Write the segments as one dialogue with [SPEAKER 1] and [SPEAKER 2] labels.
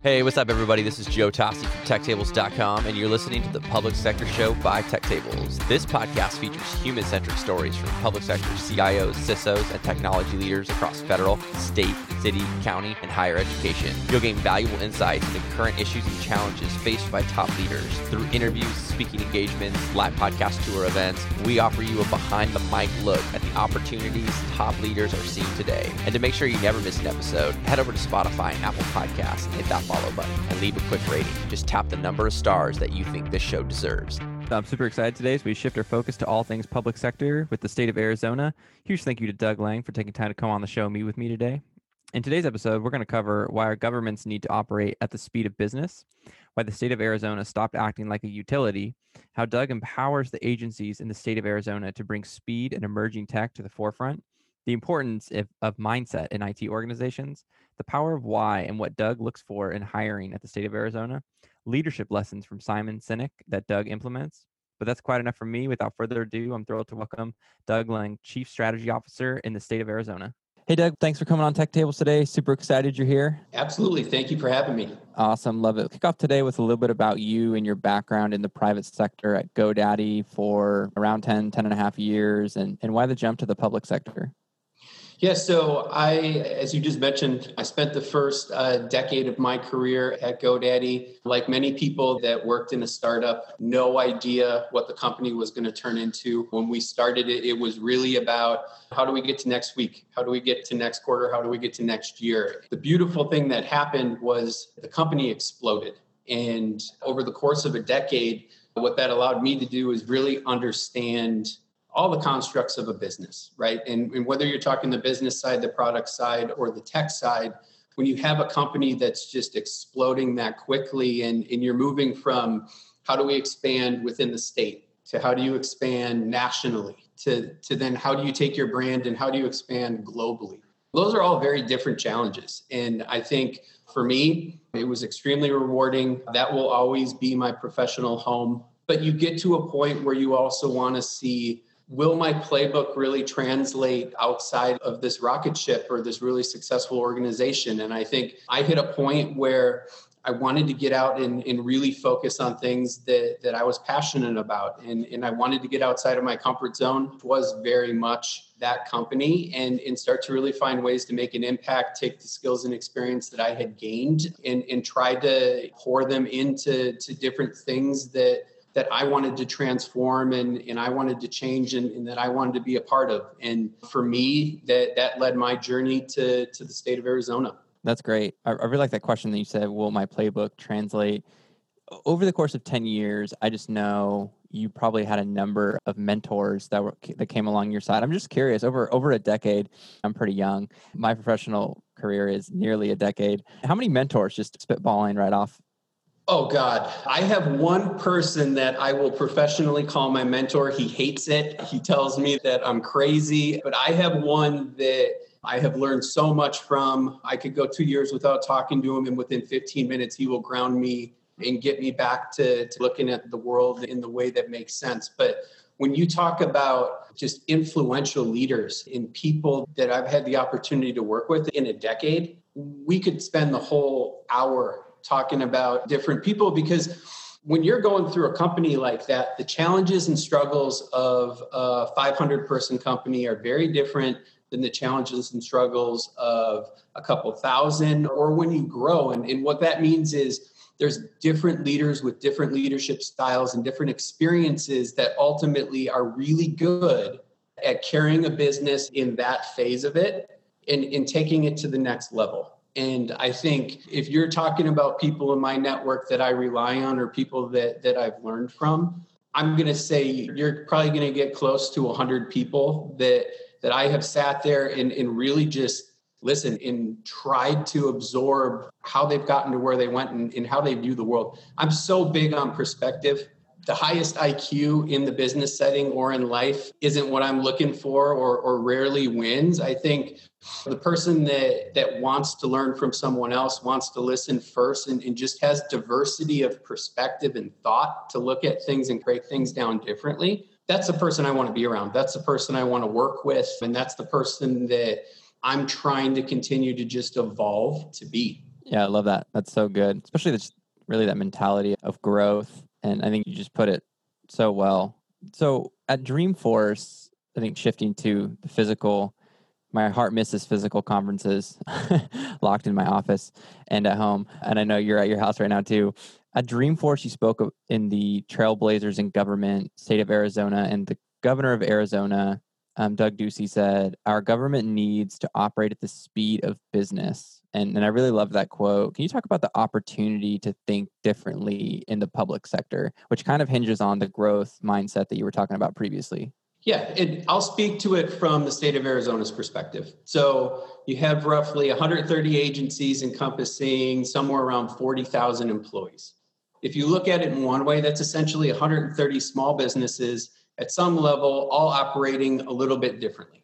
[SPEAKER 1] Hey, what's up, everybody? This is Joe Toste from TechTables.com, and you're listening to the Public Sector Show by TechTables. This podcast features human centric stories from public sector CIOs, CISOs, and technology leaders across federal, state, city, county, and higher education. You'll gain valuable insights into current issues and challenges faced by top leaders. Through interviews, speaking engagements, live podcast tour events, we offer you a behind the mic look at the opportunities top leaders are seeing today. And to make sure you never miss an episode, head over to Spotify and Apple Podcasts and hit that follow button and leave a quick rating. Just tap the number of stars that you think this show deserves.
[SPEAKER 2] I'm super excited today as we shift our focus to all things public sector with the state of Arizona. Huge thank you to Doug Lange for taking time to come on the show and meet with me today. In today's episode, we're going to cover why our governments need to operate at the speed of business, why the state of Arizona stopped acting like a utility, how Doug empowers the agencies in the state of Arizona to bring speed and emerging tech to the forefront, the importance of, of mindset in IT organizations, the power of why and what Doug looks for in hiring at the state of Arizona, leadership lessons from Simon Sinek that Doug implements. But that's quite enough for me. Without further ado, I'm thrilled to welcome Doug Lange, Chief Strategy Officer in the state of Arizona. Hey, Doug, thanks for coming on Tech Tables today. Super excited you're here.
[SPEAKER 3] Absolutely. Thank you for having me.
[SPEAKER 2] Awesome. Love it. Kick off today with a little bit about you and your background in the private sector at GoDaddy for around 10, 10 and a half years, and, and why the jump to the public sector.
[SPEAKER 3] Yeah, so I, as you just mentioned, I spent the first uh, decade of my career at GoDaddy. Like many people that worked in a startup, no idea what the company was going to turn into. When we started it, it was really about how do we get to next week? How do we get to next quarter? How do we get to next year? The beautiful thing that happened was the company exploded. And over the course of a decade, what that allowed me to do is really understand all the constructs of a business, right? And, and, whether you're talking the business side, the product side, or the tech side, when you have a company that's just exploding that quickly and, and you're moving from how do we expand within the state to how do you expand nationally to, to then how do you take your brand and how do you expand globally? Those are all very different challenges. And I think for me, it was extremely rewarding. That will always be my professional home. But you get to a point where you also want to see will my playbook really translate outside of this rocket ship or this really successful organization? And I think I hit a point where I wanted to get out and, and really focus on things that, that I was passionate about. And, and I wanted to get outside of my comfort zone, was very much that company, and, and start to really find ways to make an impact, take the skills and experience that I had gained and, and try to pour them into to different things that that I wanted to transform and, and I wanted to change and, and, that I wanted to be a part of. And for me, that, that led my journey to, to the state of Arizona.
[SPEAKER 2] That's great. I, I really like that question that you said, will my playbook translate? Over the course of 10 years, I just know you probably had a number of mentors that were that came along your side. I'm just curious, over over a decade, I'm pretty young. My professional career is nearly a decade. How many mentors just spitballing right off
[SPEAKER 3] Oh God, I have one person that I will professionally call my mentor. He hates it. He tells me that I'm crazy, but I have one that I have learned so much from. I could go two years without talking to him, and within 15 minutes, he will ground me and get me back to, to looking at the world in the way that makes sense. But when you talk about just influential leaders and people that I've had the opportunity to work with in a decade, we could spend the whole hour talking about different people because when you're going through a company like that, the challenges and struggles of a 500 person company are very different than the challenges and struggles of a couple thousand or when you grow. And, and what that means is there's different leaders with different leadership styles and different experiences that ultimately are really good at carrying a business in that phase of it and, and taking it to the next level. And I think if you're talking about people in my network that I rely on or people that, that I've learned from, I'm going to say you're probably going to get close to 100 people that, that I have sat there and, and really just listen and tried to absorb how they've gotten to where they went and, and how they view the world. I'm so big on perspective the highest IQ in the business setting or in life isn't what I'm looking for or, or rarely wins. I think the person that, that wants to learn from someone else, wants to listen first, and, and just has diversity of perspective and thought to look at things and break things down differently, that's the person I want to be around. That's the person I want to work with. And that's the person that I'm trying to continue to just evolve to be.
[SPEAKER 2] Yeah, I love that. That's so good, especially this really that mentality of growth. And I think you just put it so well. So at Dreamforce, I think shifting to the physical, my heart misses physical conferences locked in my office and at home. And I know you're at your house right now too. At Dreamforce, you spoke in the Trailblazers in government, state of Arizona, and the governor of Arizona, um, Doug Ducey, said, Our government needs to operate at the speed of business. And, and I really love that quote. Can you talk about the opportunity to think differently in the public sector, which kind of hinges on the growth mindset that you were talking about previously?
[SPEAKER 3] Yeah, it, I'll speak to it from the state of Arizona's perspective. So you have roughly 130 agencies encompassing somewhere around 40,000 employees. If you look at it in one way, that's essentially 130 small businesses at some level, all operating a little bit differently.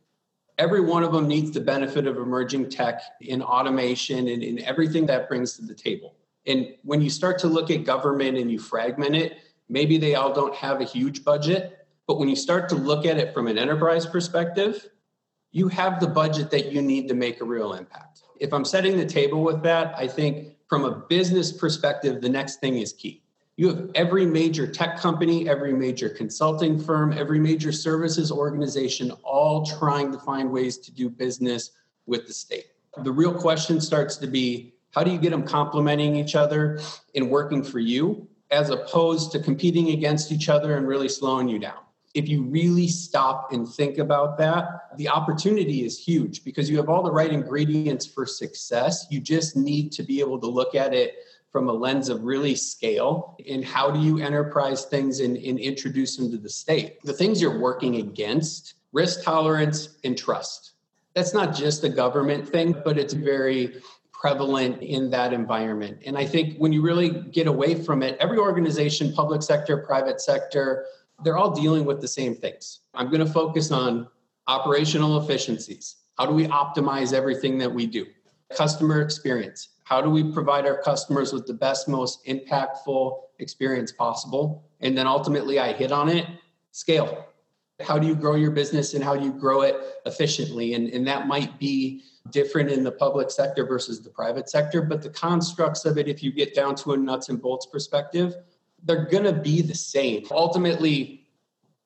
[SPEAKER 3] Every one of them needs the benefit of emerging tech in automation and in everything that brings to the table. And when you start to look at government and you fragment it, maybe they all don't have a huge budget, but when you start to look at it from an enterprise perspective, you have the budget that you need to make a real impact. If I'm setting the table with that, I think from a business perspective, the next thing is key. You have every major tech company, every major consulting firm, every major services organization all trying to find ways to do business with the state. The real question starts to be how do you get them complementing each other and working for you as opposed to competing against each other and really slowing you down? if you really stop and think about that, the opportunity is huge because you have all the right ingredients for success. You just need to be able to look at it from a lens of really scale and how do you enterprise things and, and introduce them to the state. The things you're working against risk tolerance and trust. That's not just a government thing, but it's very prevalent in that environment. And I think when you really get away from it, every organization, public sector, private sector, they're all dealing with the same things. I'm going to focus on operational efficiencies. How do we optimize everything that we do? Customer experience. How do we provide our customers with the best, most impactful experience possible? And then ultimately, I hit on it scale. How do you grow your business and how do you grow it efficiently? And, and that might be different in the public sector versus the private sector, but the constructs of it, if you get down to a nuts and bolts perspective, they're going to be the same. Ultimately,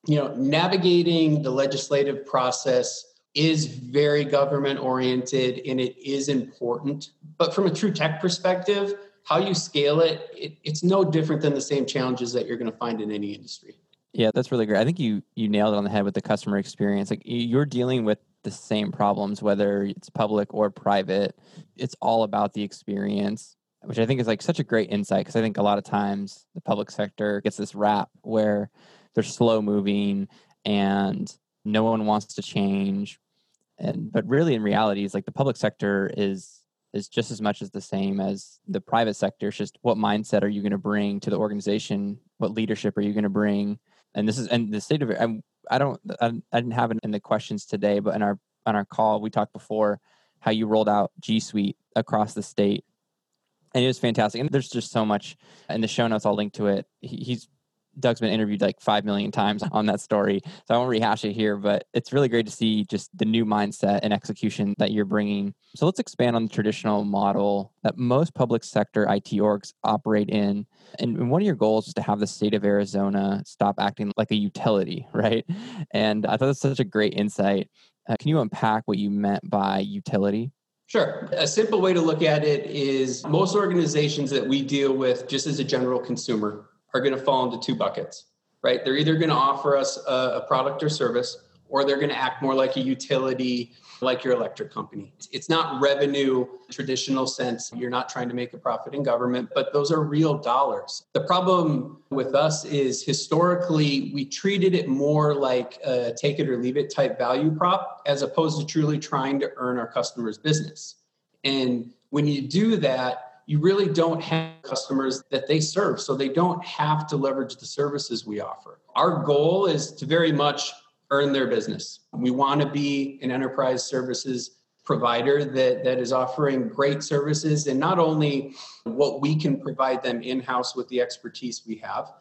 [SPEAKER 3] you know, navigating the legislative process is very government oriented and it is important. But from a true tech perspective, how you scale it, it it's no different than the same challenges that you're going to find in any industry.
[SPEAKER 2] Yeah, that's really great. I think you you nailed it on the head with the customer experience. Like you're dealing with the same problems whether it's public or private. It's all about the experience which I think is like such a great insight because I think a lot of times the public sector gets this rap where they're slow moving and no one wants to change. And but really in reality it's like the public sector is is just as much as the same as the private sector. It's just what mindset are you going to bring to the organization? What leadership are you going to bring? And this is and the state of it. I, I don't I, I didn't have it in the questions today, but in our on our call we talked before how you rolled out G Suite across the state and it was fantastic. And there's just so much in the show notes. I'll link to it. He, he's Doug's been interviewed like five million times on that story, so I won't rehash it here. But it's really great to see just the new mindset and execution that you're bringing. So let's expand on the traditional model that most public sector IT orgs operate in. And one of your goals is to have the state of Arizona stop acting like a utility, right? And I thought that's such a great insight. Uh, can you unpack what you meant by utility?
[SPEAKER 3] Sure. A simple way to look at it is most organizations that we deal with, just as a general consumer, are going to fall into two buckets, right? They're either going to offer us a, a product or service, or they're going to act more like a utility like your electric company. It's not revenue traditional sense. You're not trying to make a profit in government, but those are real dollars. The problem with us is historically we treated it more like a take it or leave it type value prop as opposed to truly trying to earn our customers' business. And when you do that, you really don't have customers that they serve. So they don't have to leverage the services we offer. Our goal is to very much earn their business. We want to be an enterprise services provider that, that is offering great services and not only what we can provide them in house with the expertise we have,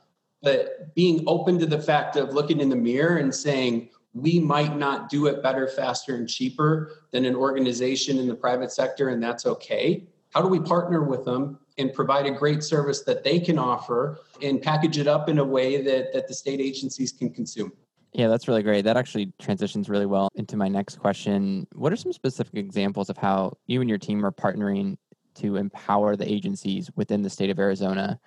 [SPEAKER 3] but being open to the fact of looking in the mirror and saying, we might not do it better, faster, and cheaper than an organization in the private sector, and that's okay. How do we partner with them and provide a great service that they can offer and package it up in a way that, that the state agencies can consume?
[SPEAKER 2] Yeah, that's really great. That actually transitions really well into my next question. What are some specific examples of how you and your team are partnering to empower the agencies within the state of Arizona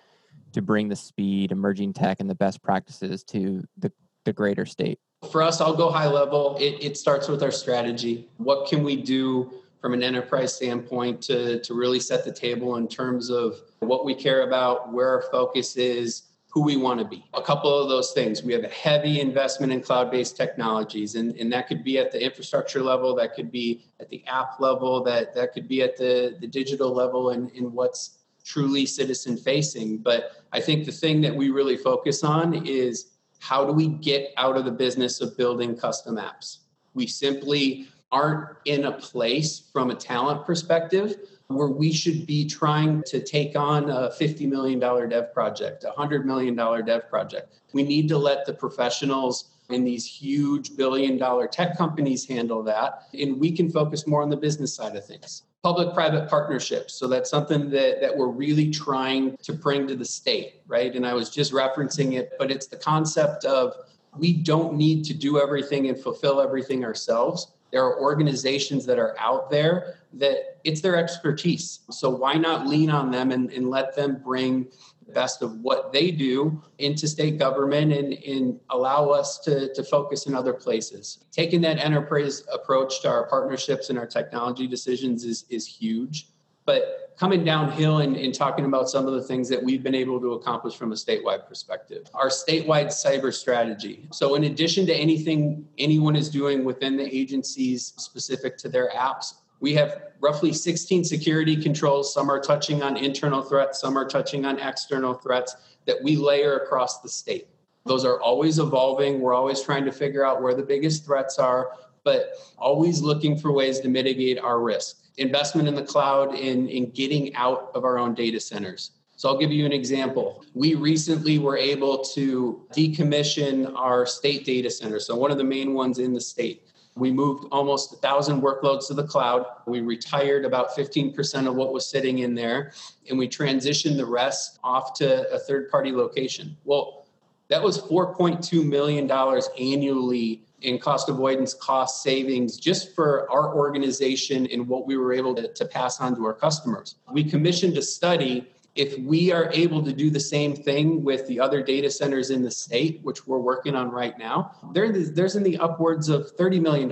[SPEAKER 2] to bring the speed, emerging tech, and the best practices to the, the greater state?
[SPEAKER 3] For us, I'll go high level. It, it starts with our strategy. What can we do from an enterprise standpoint to, to really set the table in terms of what we care about, where our focus is, who we want to be. A couple of those things. We have a heavy investment in cloud based technologies, and, and that could be at the infrastructure level, that could be at the app level, that, that could be at the, the digital level, and in what's truly citizen facing. But I think the thing that we really focus on is how do we get out of the business of building custom apps? We simply aren't in a place from a talent perspective where we should be trying to take on a $50 million dev project, a $100 million dev project. We need to let the professionals in these huge billion dollar tech companies handle that, and we can focus more on the business side of things. Public private partnerships. So that's something that, that we're really trying to bring to the state, right? And I was just referencing it, but it's the concept of we don't need to do everything and fulfill everything ourselves there are organizations that are out there that it's their expertise. So why not lean on them and, and let them bring the best of what they do into state government and, and allow us to, to focus in other places. Taking that enterprise approach to our partnerships and our technology decisions is, is huge. But coming downhill and, and, talking about some of the things that we've been able to accomplish from a statewide perspective. Our statewide cyber strategy. So, in addition to anything anyone is doing within the agencies specific to their apps, we have roughly 16 security controls. Some are touching on internal threats, some are touching on external threats that we layer across the state. Those are always evolving. We're always trying to figure out where the biggest threats are, but always looking for ways to mitigate our risk investment in the cloud in, in getting out of our own data centers. So I'll give you an example. We recently were able to decommission our state data center. So one of the main ones in the state. We moved almost a thousand workloads to the cloud. We retired about 15% of what was sitting in there, and we transitioned the rest off to a third party location. Well, that was $4.2 million annually in cost avoidance, cost savings, just for our organization and what we were able to, to pass on to our customers. We commissioned a study if we are able to do the same thing with the other data centers in the state, which we're working on right now, there's in the upwards of $30 million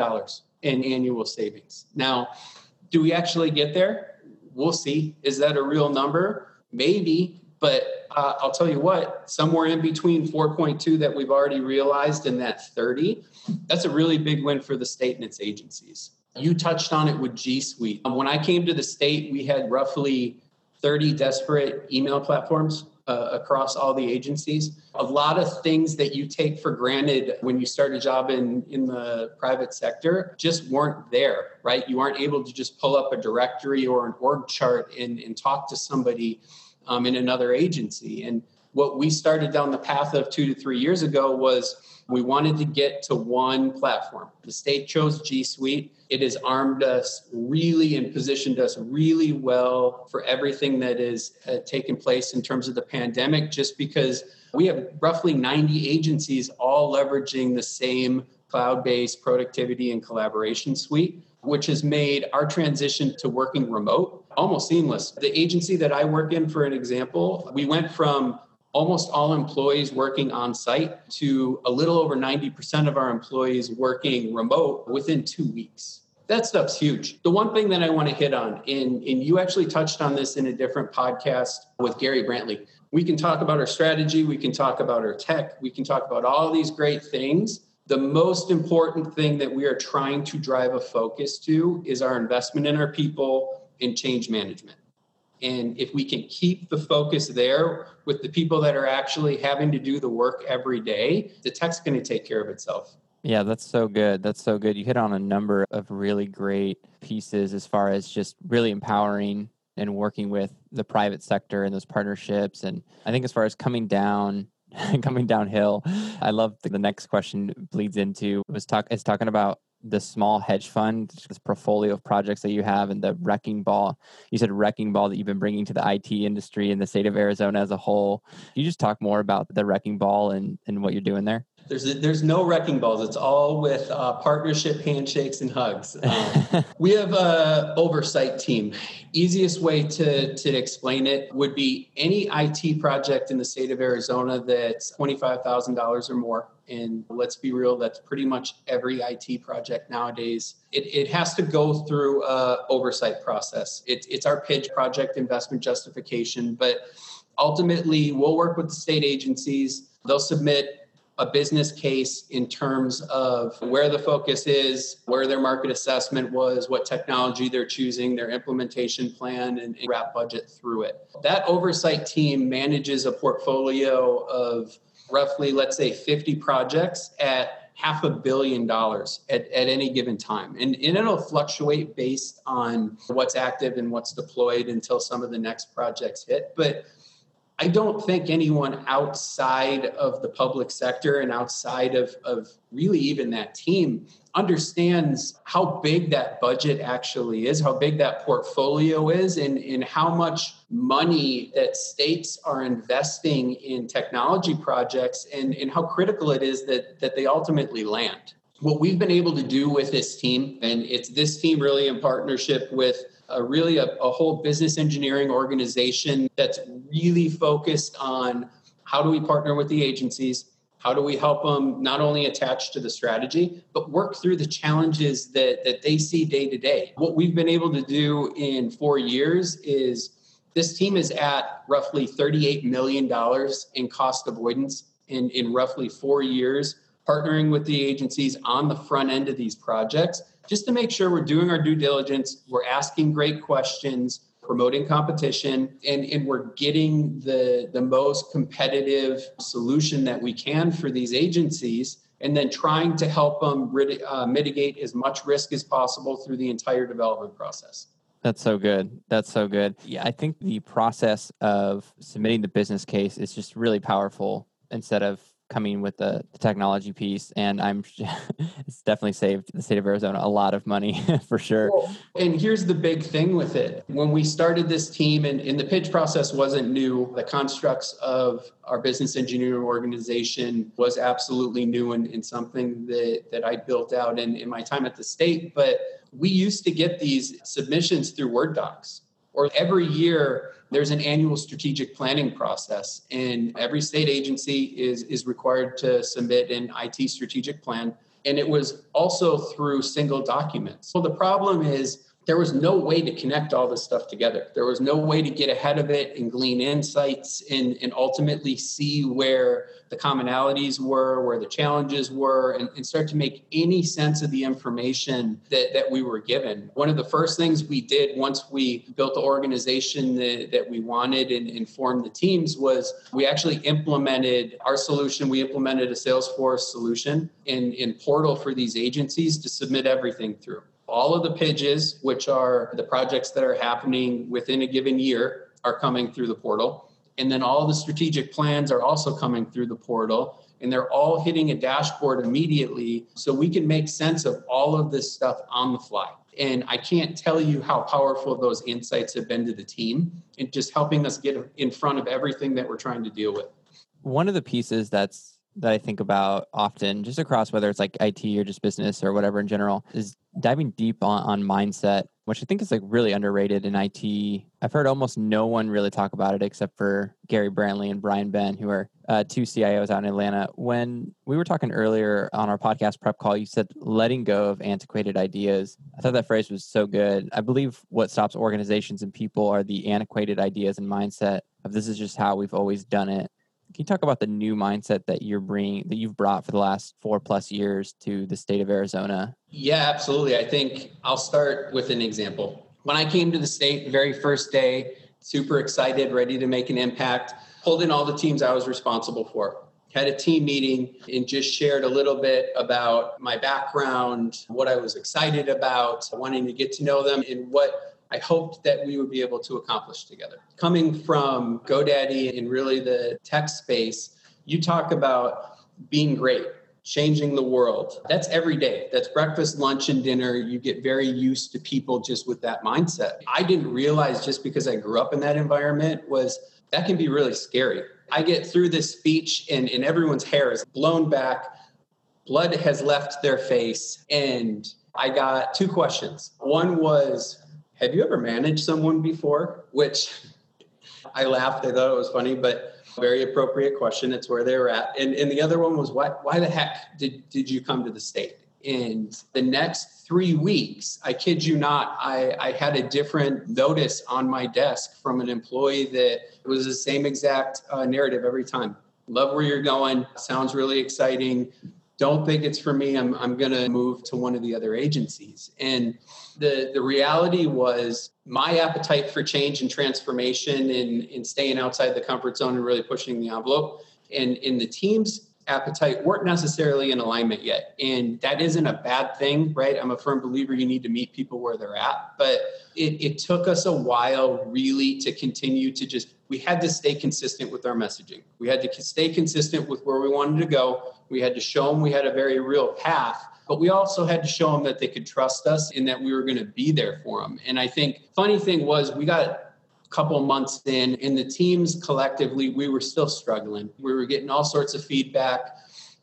[SPEAKER 3] in annual savings. Now, do we actually get there? We'll see. Is that a real number? Maybe, but uh, I'll tell you what, somewhere in between 4.2 that we've already realized and that 30, that's a really big win for the state and its agencies. You touched on it with G Suite. Um, when I came to the state, we had roughly 30 disparate email platforms uh, across all the agencies. A lot of things that you take for granted when you start a job in, in the private sector just weren't there, right? You aren't able to just pull up a directory or an org chart and, and talk to somebody um, in another agency. And what we started down the path of two to three years ago was we wanted to get to one platform. The state chose G Suite. It has armed us really and positioned us really well for everything that is uh, taken place in terms of the pandemic, just because we have roughly 90 agencies all leveraging the same cloud based productivity and collaboration suite, which has made our transition to working remote almost seamless. The agency that I work in, for an example, we went from almost all employees working on site to a little over 90% of our employees working remote within two weeks. That stuff's huge. The one thing that I want to hit on, and, and you actually touched on this in a different podcast with Gary Brantley. We can talk about our strategy, we can talk about our tech, we can talk about all these great things. The most important thing that we are trying to drive a focus to is our investment in our people and change management. And if we can keep the focus there with the people that are actually having to do the work every day, the tech's going to take care of itself.
[SPEAKER 2] Yeah, that's so good. That's so good. You hit on a number of really great pieces as far as just really empowering and working with the private sector and those partnerships. And I think as far as coming down, coming downhill, I love the, next question bleeds into was talk is talking about the small hedge fund, this portfolio of projects that you have, and the wrecking ball. You said wrecking ball that you've been bringing to the IT industry in the state of Arizona as a whole. Can you just talk more about the wrecking ball and, and what you're doing there?
[SPEAKER 3] There's a, there's no wrecking balls. It's all with uh, partnership handshakes and hugs. Um, we have a oversight team. Easiest way to to explain it would be any IT project in the state of Arizona that's twenty five thousand dollars or more. And let's be real, that's pretty much every IT project nowadays. It, it has to go through a oversight process. It, it's our PIJ project investment justification, but ultimately we'll work with the state agencies. They'll submit a business case in terms of where the focus is, where their market assessment was, what technology they're choosing, their implementation plan, and, wrap budget through it. That oversight team manages a portfolio of roughly, let's say, 50 projects at half a billion dollars at, at any given time. And, and it'll fluctuate based on what's active and what's deployed until some of the next projects hit. But I don't think anyone outside of the public sector and outside of, of really even that team understands how big that budget actually is, how big that portfolio is, and, and how much money that states are investing in technology projects and, and how critical it is that, that they ultimately land. What we've been able to do with this team, and it's this team really in partnership with a really a, a whole business engineering organization that's really focused on how do we partner with the agencies how do we help them not only attach to the strategy but work through the challenges that, that they see day to day. What we've been able to do in four years is this team is at roughly $38 million in cost avoidance in, in roughly four years partnering with the agencies on the front end of these projects just to make sure we're doing our due diligence, we're asking great questions, promoting competition, and, and we're getting the, the most competitive solution that we can for these agencies, and then trying to help them uh, mitigate as much risk as possible through the entire development process.
[SPEAKER 2] That's so good. That's so good. Yeah, I think the process of submitting the business case is just really powerful instead of coming with the, the technology piece and i'm it's definitely saved the state of arizona a lot of money for sure. Well,
[SPEAKER 3] and here's the big thing with it. When we started this team and, and the pitch process wasn't new the constructs of our business engineering organization was absolutely new and, and something that, that i built out in, in my time at the state but we used to get these submissions through word docs or every year there's an annual strategic planning process and every state agency is is required to submit an IT strategic plan and it was also through single documents. So the problem is there was no way to connect all this stuff together. There was no way to get ahead of it and glean insights and, and ultimately see where the commonalities were, where the challenges were, and, and start to make any sense of the information that, that we were given. One of the first things we did once we built the organization that, that we wanted and, and formed the teams was we actually implemented our solution. We implemented a Salesforce solution in, in portal for these agencies to submit everything through. All of the PIJs, which are the projects that are happening within a given year, are coming through the portal. And then all the strategic plans are also coming through the portal. And they're all hitting a dashboard immediately so we can make sense of all of this stuff on the fly. And I can't tell you how powerful those insights have been to the team and just helping us get in front of everything that we're trying to deal with.
[SPEAKER 2] One of the pieces that's that I think about often, just across whether it's like IT or just business or whatever in general, is diving deep on, on mindset, which I think is like really underrated in IT. I've heard almost no one really talk about it except for Gary Brantley and Brian Ben, who are uh, two CIOs out in Atlanta. When we were talking earlier on our podcast prep call, you said letting go of antiquated ideas. I thought that phrase was so good. I believe what stops organizations and people are the antiquated ideas and mindset of this is just how we've always done it can you talk about the new mindset that you're bringing that you've brought for the last four plus years to the state of Arizona?
[SPEAKER 3] Yeah, absolutely. I think I'll start with an example. When I came to the state, the very first day, super excited, ready to make an impact, pulled in all the teams I was responsible for. Had a team meeting and just shared a little bit about my background, what I was excited about, wanting to get to know them, and what I hoped that we would be able to accomplish together. Coming from GoDaddy and really the tech space, you talk about being great, changing the world. That's every day. That's breakfast, lunch, and dinner. You get very used to people just with that mindset. I didn't realize just because I grew up in that environment was that can be really scary. I get through this speech and, and everyone's hair is blown back, blood has left their face, and I got two questions. One was, Have you ever managed someone before? Which I laughed. I thought it was funny, but very appropriate question. It's where they were at. And, and the other one was, why, why the heck did, did you come to the state? And the next three weeks, I kid you not, I, I had a different notice on my desk from an employee that it was the same exact uh, narrative every time. Love where you're going. Sounds really exciting don't think it's for me. I'm, I'm going to move to one of the other agencies. And the, the reality was my appetite for change and transformation and, and staying outside the comfort zone and really pushing the envelope and in the team's appetite weren't necessarily in alignment yet. And that isn't a bad thing, right? I'm a firm believer you need to meet people where they're at. But it, it took us a while really to continue to just, we had to stay consistent with our messaging. We had to stay consistent with where we wanted to go. We had to show them we had a very real path. But we also had to show them that they could trust us and that we were going to be there for them. And I think funny thing was we got couple months in in the teams collectively we were still struggling. We were getting all sorts of feedback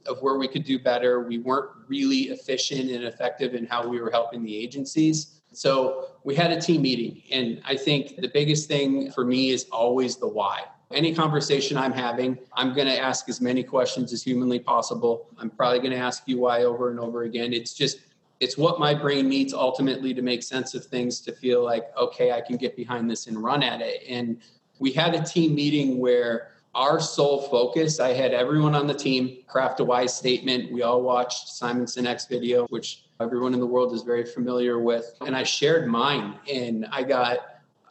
[SPEAKER 3] of where we could do better. We weren't really efficient and effective in how we were helping the agencies. So we had a team meeting and i think the biggest thing for me is always the why. Any conversation i'm having i'm going to ask as many questions as humanly possible. I'm probably going to ask you why over and over again. It's just it's what my brain needs ultimately to make sense of things to feel like okay i can get behind this and run at it. And we had a team meeting where our sole focus i had everyone on the team craft a wise statement. We all watched simon sinek's video which everyone in the world is very familiar with. And i shared mine and i got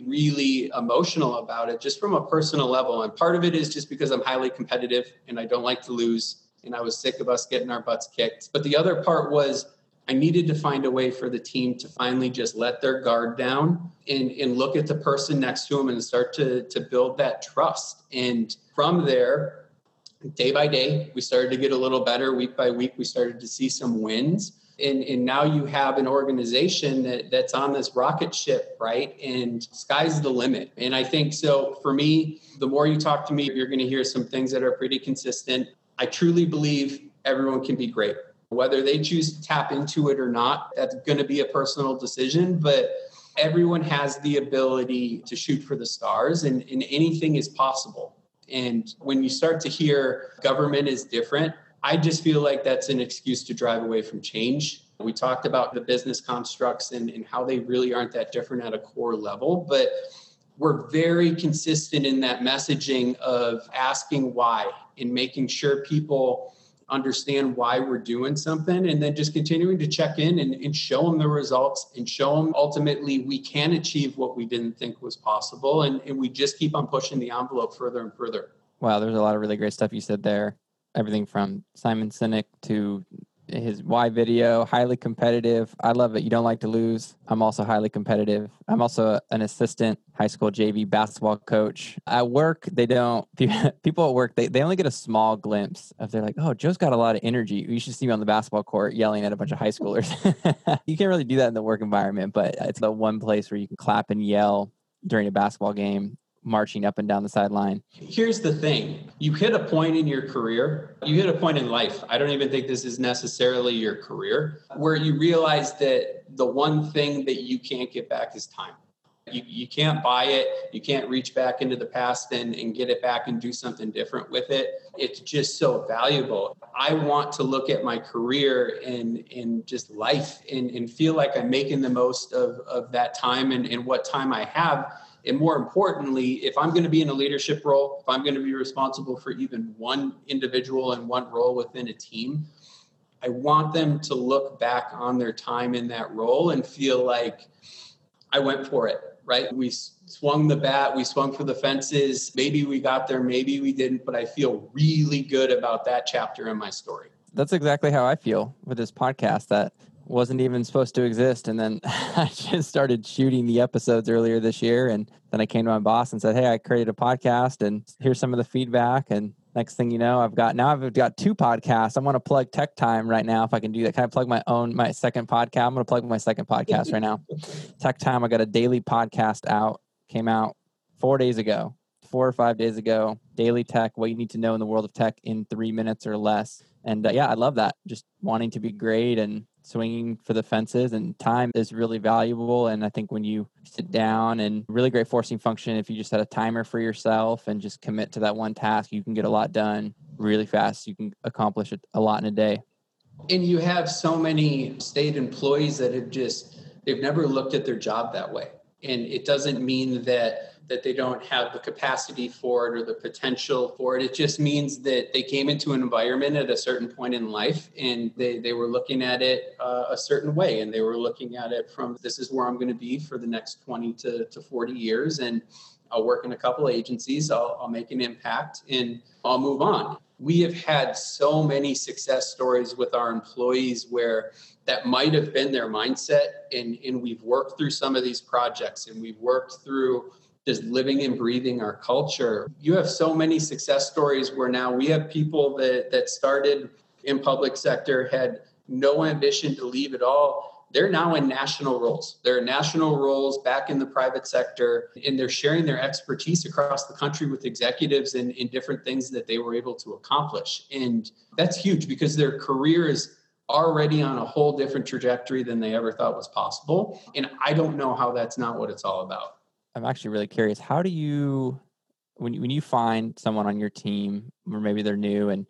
[SPEAKER 3] really emotional about it just from a personal level. And part of it is just because i'm highly competitive and i don't like to lose. And i was sick of us getting our butts kicked. But the other part was I needed to find a way for the team to finally just let their guard down and, and look at the person next to them and start to, to build that trust. And from there, day by day, we started to get a little better. Week by week, we started to see some wins. And, and now you have an organization that, that's on this rocket ship, right? And sky's the limit. And I think so for me, the more you talk to me, you're going to hear some things that are pretty consistent. I truly believe everyone can be great whether they choose to tap into it or not, that's going to be a personal decision. But everyone has the ability to shoot for the stars, and, and anything is possible. And when you start to hear government is different, I just feel like that's an excuse to drive away from change. We talked about the business constructs and, and how they really aren't that different at a core level, but we're very consistent in that messaging of asking why and making sure people understand why we're doing something and then just continuing to check in and, and, show them the results and show them ultimately we can achieve what we didn't think was possible and, and we just keep on pushing the envelope further and further.
[SPEAKER 2] Wow there's a lot of really great stuff you said there. Everything from simon sinek to his why video highly competitive. I love it. You don't like to lose. I'm also highly competitive. I'm also an assistant high school jv basketball coach. At work they don't people at work they, they only get a small glimpse of they're like oh joe's got a lot of energy. You should see me on the basketball court yelling at a bunch of high schoolers. You can't really do that in the work environment but it's the one place where you can clap and yell during a basketball game marching up and down the sideline.
[SPEAKER 3] Here's the thing you hit a point in your career, you hit a point in life. I don't even think this is necessarily your career, where you realize that the one thing that you can't get back is time. You, you can't buy it. You can't reach back into the past and, and get it back and do something different with it. It's just so valuable. I want to look at my career and, and just life and, and feel like I'm making the most of, of that time and, and what time I have and more importantly, if I'm going to be in a leadership role, if I'm going to be responsible for even one individual and one role within a team, I want them to look back on their time in that role and feel like I went for it, right? We swung the bat, we swung for the fences. Maybe we got there, maybe we didn't, but I feel really good about that chapter in my story.
[SPEAKER 2] That's exactly how I feel with this podcast that wasn't even supposed to exist. And then I just started shooting the episodes earlier this year. And then I came to my boss and said, Hey, I created a podcast and here's some of the feedback. And next thing you know, I've got now I've got two podcasts. I'm going to plug Tech Time right now if I can do that. Can I plug my own my second podcast? I'm going to plug my second podcast right now. Tech Time. I got a daily podcast out. Came out four days ago, four or five days ago. Daily tech, what you need to know in the world of tech in three minutes or less. And uh, yeah, I love that. Just wanting to be great and swinging for the fences and time is really valuable and i think when you sit down and really great forcing function if you just set a timer for yourself and just commit to that one task you can get a lot done really fast you can accomplish a lot in a day
[SPEAKER 3] and you have so many state employees that have just they've never looked at their job that way and it doesn't mean that that they don't have the capacity for it or the potential for it. It just means that they came into an environment at a certain point in life and they, they were looking at it uh, a certain way and they were looking at it from this is where I'm going to be for the next 20 to, to 40 years. And I'll work in a couple agencies, I'll, I'll make an impact and I'll move on. We have had so many success stories with our employees where that might have been their mindset and, and we've worked through some of these projects and we've worked through just living and breathing our culture. You have so many success stories where now we have people that that started in public sector had no ambition to leave at all. They're now in national roles. They're in national roles back in the private sector, and they're sharing their expertise across the country with executives in, in different things that they were able to accomplish. And that's huge because their career is already on a whole different trajectory than they ever thought was possible. And I don't know how that's not what it's all about.
[SPEAKER 2] I'm actually really curious. How do you, when you, when you find someone on your team, or maybe they're new and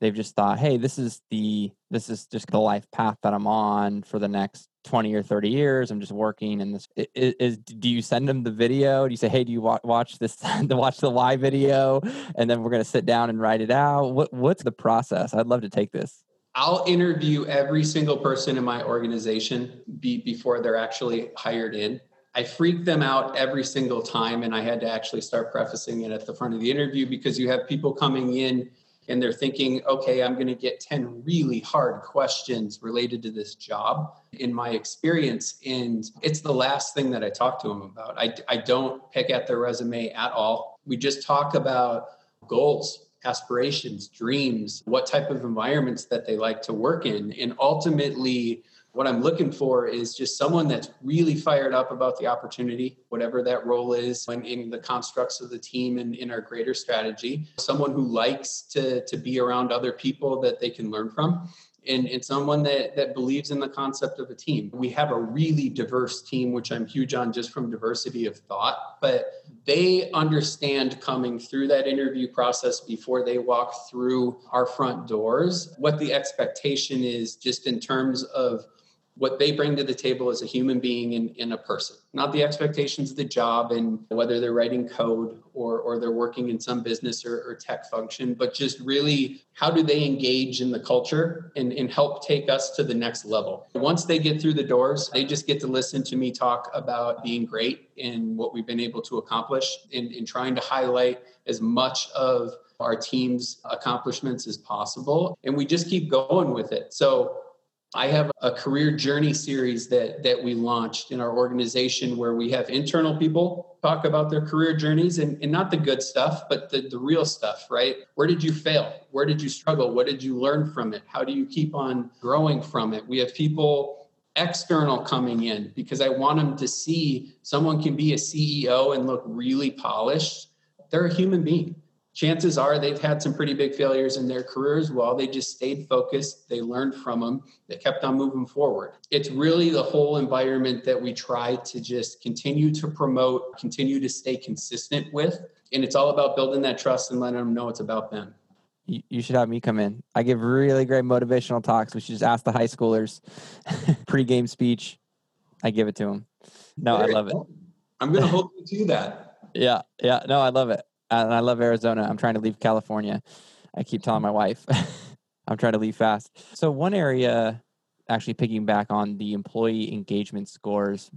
[SPEAKER 2] they've just thought, hey, this is the this is just the life path that I'm on for the next 20 or 30 years. I'm just working and this is, is do you send them the video? Do you say, hey, do you watch this to watch the live video and then we're going to sit down and write it out? What what's the process? I'd love to take this.
[SPEAKER 3] I'll interview every single person in my organization be, before they're actually hired in. I freak them out every single time. And I had to actually start prefacing it at the front of the interview because you have people coming in and they're thinking, okay, I'm going to get 10 really hard questions related to this job in my experience. And it's the last thing that I talk to them about. I, I don't pick at their resume at all. We just talk about goals, aspirations, dreams, what type of environments that they like to work in. And ultimately, what I'm looking for is just someone that's really fired up about the opportunity, whatever that role is in, in the constructs of the team and in our greater strategy. Someone who likes to, to be around other people that they can learn from. And, and someone that, that believes in the concept of a team. We have a really diverse team, which I'm huge on just from diversity of thought, but they understand coming through that interview process before they walk through our front doors what the expectation is just in terms of what they bring to the table as a human being and, in a person, not the expectations of the job and whether they're writing code or, or they're working in some business or, or tech function, but just really how do they engage in the culture and, and help take us to the next level. Once they get through the doors, they just get to listen to me talk about being great and what we've been able to accomplish in, in trying to highlight as much of our team's accomplishments as possible. And we just keep going with it. So I have a career journey series that that we launched in our organization where we have internal people talk about their career journeys and, and not the good stuff, but the, the real stuff, right? Where did you fail? Where did you struggle? What did you learn from it? How do you keep on growing from it? We have people external coming in because I want them to see someone can be a CEO and look really polished. They're a human being chances are they've had some pretty big failures in their careers well they just stayed focused they learned from them they kept on moving forward it's really the whole environment that we try to just continue to promote continue to stay consistent with and it's all about building that trust and letting them know it's about them
[SPEAKER 2] you should have me come in. I give really great motivational talks. We should just ask the high schoolers pre-game speech. I give it to them. No, I love it.
[SPEAKER 3] I'm going to hold you to that.
[SPEAKER 2] Yeah, yeah. No, I love it and I love Arizona. I'm trying to leave California. I keep telling my wife I'm trying to leave fast. So one area, actually picking back on the employee engagement scores,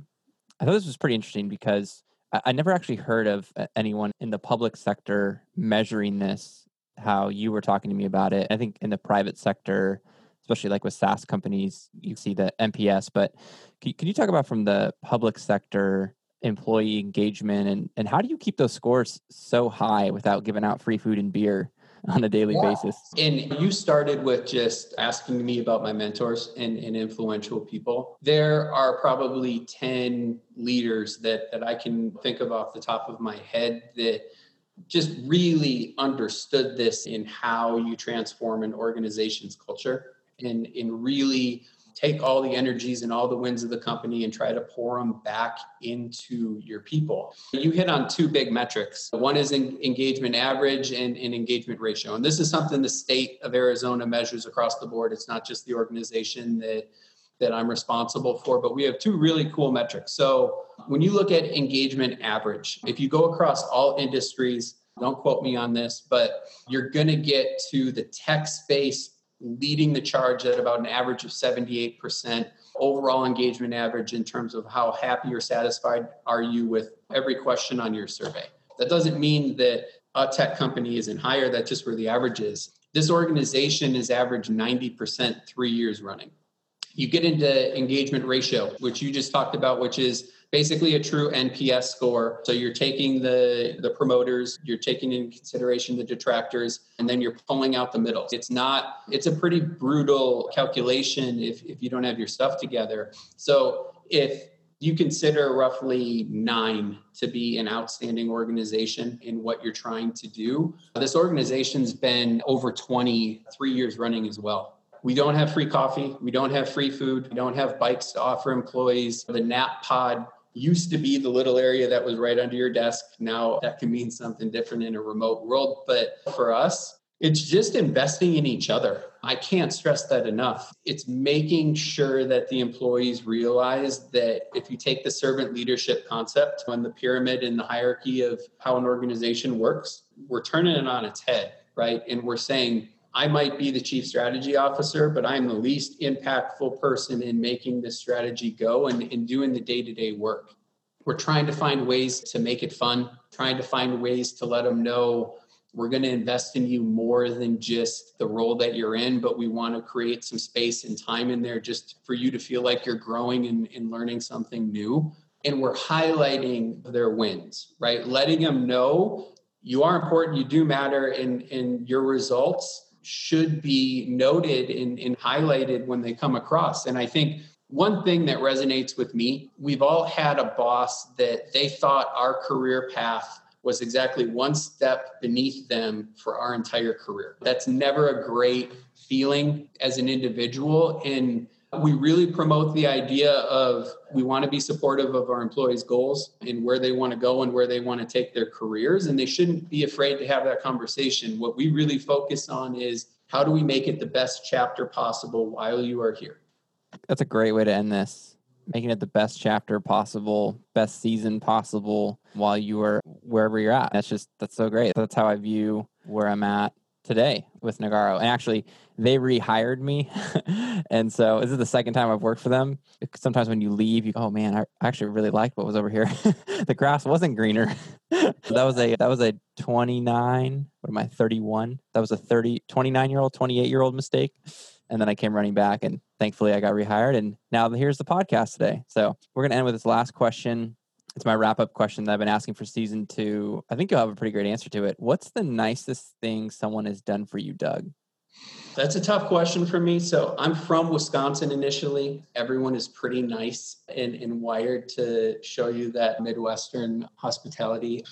[SPEAKER 2] I thought this was pretty interesting because I, never actually heard of uh, anyone in the public sector measuring this. How you were talking to me about it. I think in the private sector, especially like with SaaS companies, you see the NPS. But can you talk about from the public sector? Employee engagement and, and how do you keep those scores so high without giving out free food and beer on a daily yeah. basis.
[SPEAKER 3] And you started with just asking me about my mentors and, and influential people. There are probably 10 leaders that, that I can think of off the top of my head that just really understood this in how you transform an organization's culture and in really take all the energies and all the wins of the company and try to pour them back into your people. You hit on two big metrics. One is engagement average and, and engagement ratio. And this is something the state of Arizona measures across the board. It's not just the organization that that I'm responsible for, but we have two really cool metrics. So when you look at engagement average, if you go across all industries, don't quote me on this, but you're going to get to the tech space leading the charge at about an average of 78% overall engagement average in terms of how happy or satisfied are you with every question on your survey. That doesn't mean that a tech company isn't higher, that's just where the average is. This organization is average 90% three years running. You get into engagement ratio, which you just talked about, which is basically a true NPS score. So you're taking the the promoters, you're taking into consideration the detractors, and then you're pulling out the middle. It's not it's a pretty brutal calculation if if you don't have your stuff together. So if you consider roughly nine to be an outstanding organization in what you're trying to do. This organization's been over 23 years running as well. We don't have free coffee. We don't have free food. We don't have bikes to offer employees. The nap pod used to be the little area that was right under your desk. Now that can mean something different in a remote world. But for us, it's just investing in each other. I can't stress that enough. It's making sure that the employees realize that if you take the servant leadership concept on the pyramid and the hierarchy of how an organization works, we're turning it on its head, right? And we're saying, I might be the chief strategy officer, but I'm the least impactful person in making this strategy go and in doing the day to day work. We're trying to find ways to make it fun, trying to find ways to let them know we're going to invest in you more than just the role that you're in, but we want to create some space and time in there just for you to feel like you're growing and, and learning something new. And we're highlighting their wins, right? Letting them know you are important, you do matter, and, and your results should be noted and, and highlighted when they come across. And I think one thing that resonates with me, we've all had a boss that they thought our career path was exactly one step beneath them for our entire career. That's never a great feeling as an individual. And we really promote the idea of we want to be supportive of our employees' goals and where they want to go and where they want to take their careers. And they shouldn't be afraid to have that conversation. What we really focus on is how do we make it the best chapter possible while you are here?
[SPEAKER 2] That's a great way to end this. Making it the best chapter possible, best season possible while you are wherever you're at. That's just, that's so great. That's how I view where I'm at today with Nagarro. And actually, they rehired me. and so this is the second time I've worked for them. Sometimes when you leave, you go, oh man, I actually really liked what was over here. the grass wasn't greener. that was a that was a 29, what am I, 31? That was a 30, 29 year old, 28 year old mistake. And then I came running back and thankfully I got rehired. And now here's the podcast today. So we're gonna end with this last question it's my wrap up question that I've been asking for season two. I think you'll have a pretty great answer to it. What's the nicest thing someone has done for you, Doug?
[SPEAKER 3] That's a tough question for me. So I'm from Wisconsin initially. Everyone is pretty nice and, and wired to show you that Midwestern hospitality.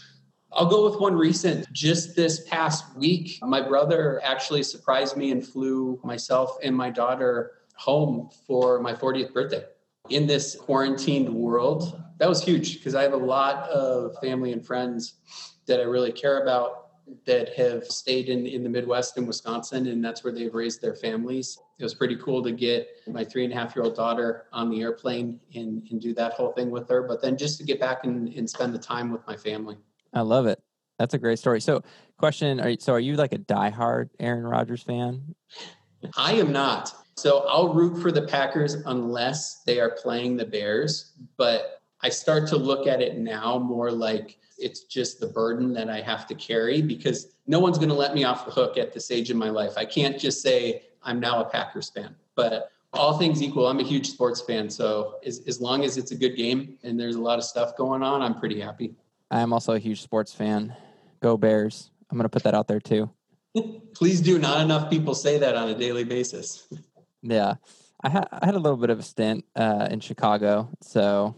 [SPEAKER 3] I'll go with one recent. Just this past week, my brother actually surprised me and flew myself and my daughter home for my 40th birthday. In this quarantined world, that was huge because I have a lot of family and friends that I really care about that have stayed in, in the Midwest in Wisconsin, and that's where they've raised their families. It was pretty cool to get my three and a half year old daughter on the airplane and, and do that whole thing with her, but then just to get back and, and spend the time with my family.
[SPEAKER 2] I love it. That's a great story. So, question: Are you, so are you like a diehard Aaron Rodgers fan?
[SPEAKER 3] I am not. So I'll root for the Packers unless they are playing the Bears, but I start to look at it now more like it's just the burden that I have to carry because no one's going to let me off the hook at this age in my life. I can't just say I'm now a Packers fan. But all things equal, I'm a huge sports fan. So as, as long as it's a good game and there's a lot of stuff going on, I'm pretty happy.
[SPEAKER 2] I am also a huge sports fan. Go Bears. I'm going to put that out there too.
[SPEAKER 3] Please do. Not enough people say that on a daily basis.
[SPEAKER 2] Yeah. I had I had a little bit of a stint uh, in Chicago, so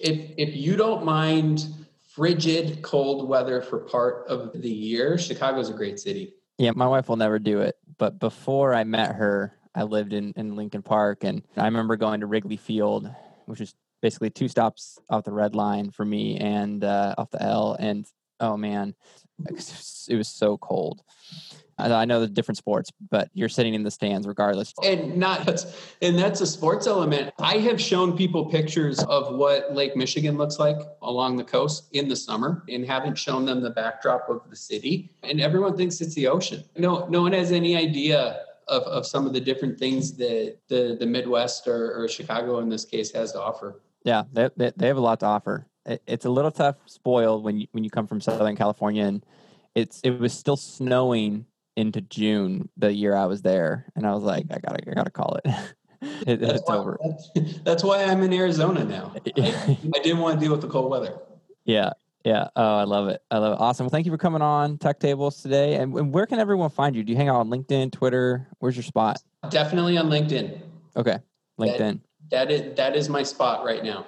[SPEAKER 3] if if you don't mind frigid cold weather for part of the year, Chicago's a great city.
[SPEAKER 2] Yeah, my wife will never do it. But before I met her, I lived in, in Lincoln Park and I remember going to Wrigley Field, which is basically two stops off the red line for me and uh, off the L. And oh man, it was so cold. I know the different sports, but you're sitting in the stands regardless.
[SPEAKER 3] And not and that's a sports element. I have shown people pictures of what Lake Michigan looks like along the coast in the summer and haven't shown them the backdrop of the city. And everyone thinks it's the ocean. No, no one has any idea of, of some of the different things that the, the Midwest or, or Chicago in this case has to offer.
[SPEAKER 2] Yeah, they, they, they have a lot to offer. It, it's a little tough spoiled when you when you come from Southern California and it's it was still snowing into June the year I was there, and I was like, I gotta, I gotta call it. it
[SPEAKER 3] that's
[SPEAKER 2] it's
[SPEAKER 3] why,
[SPEAKER 2] over.
[SPEAKER 3] That's, that's, why I'm in Arizona now. I, I didn't want to deal with the cold weather.
[SPEAKER 2] Yeah, yeah. Oh, I love it. I love it. Awesome. Well, thank you for coming on TechTables today. And, and where can everyone find you? Do you hang out on LinkedIn, Twitter? Where's your spot?
[SPEAKER 3] Definitely on LinkedIn.
[SPEAKER 2] Okay, LinkedIn.
[SPEAKER 3] That, that is that is my spot right now.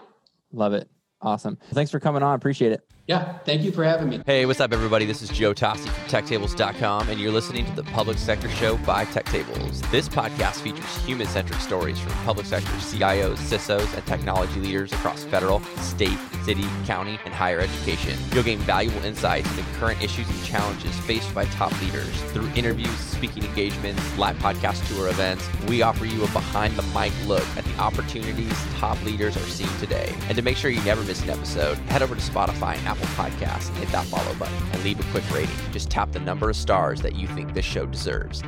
[SPEAKER 2] Love it. Awesome. Thanks for coming on. Appreciate it.
[SPEAKER 3] Yeah, thank you for having me.
[SPEAKER 4] Hey, what's up, everybody? This is Joe Toste from TechTables.com, and you're listening to the Public Sector Show by TechTables. This podcast features human centric stories from public sector CIOs, CISOs, and technology leaders across federal, state, city, county, and higher education. You'll gain valuable insights into current issues and challenges faced by top leaders. Through interviews, speaking engagements, live podcast tour events, we offer you a behind the mic look at the opportunities top leaders are seeing today. And to make sure you never miss an episode, head over to Spotify Apple Podcasts hit that follow button and leave a quick rating. Just tap the number of stars that you think this show deserves.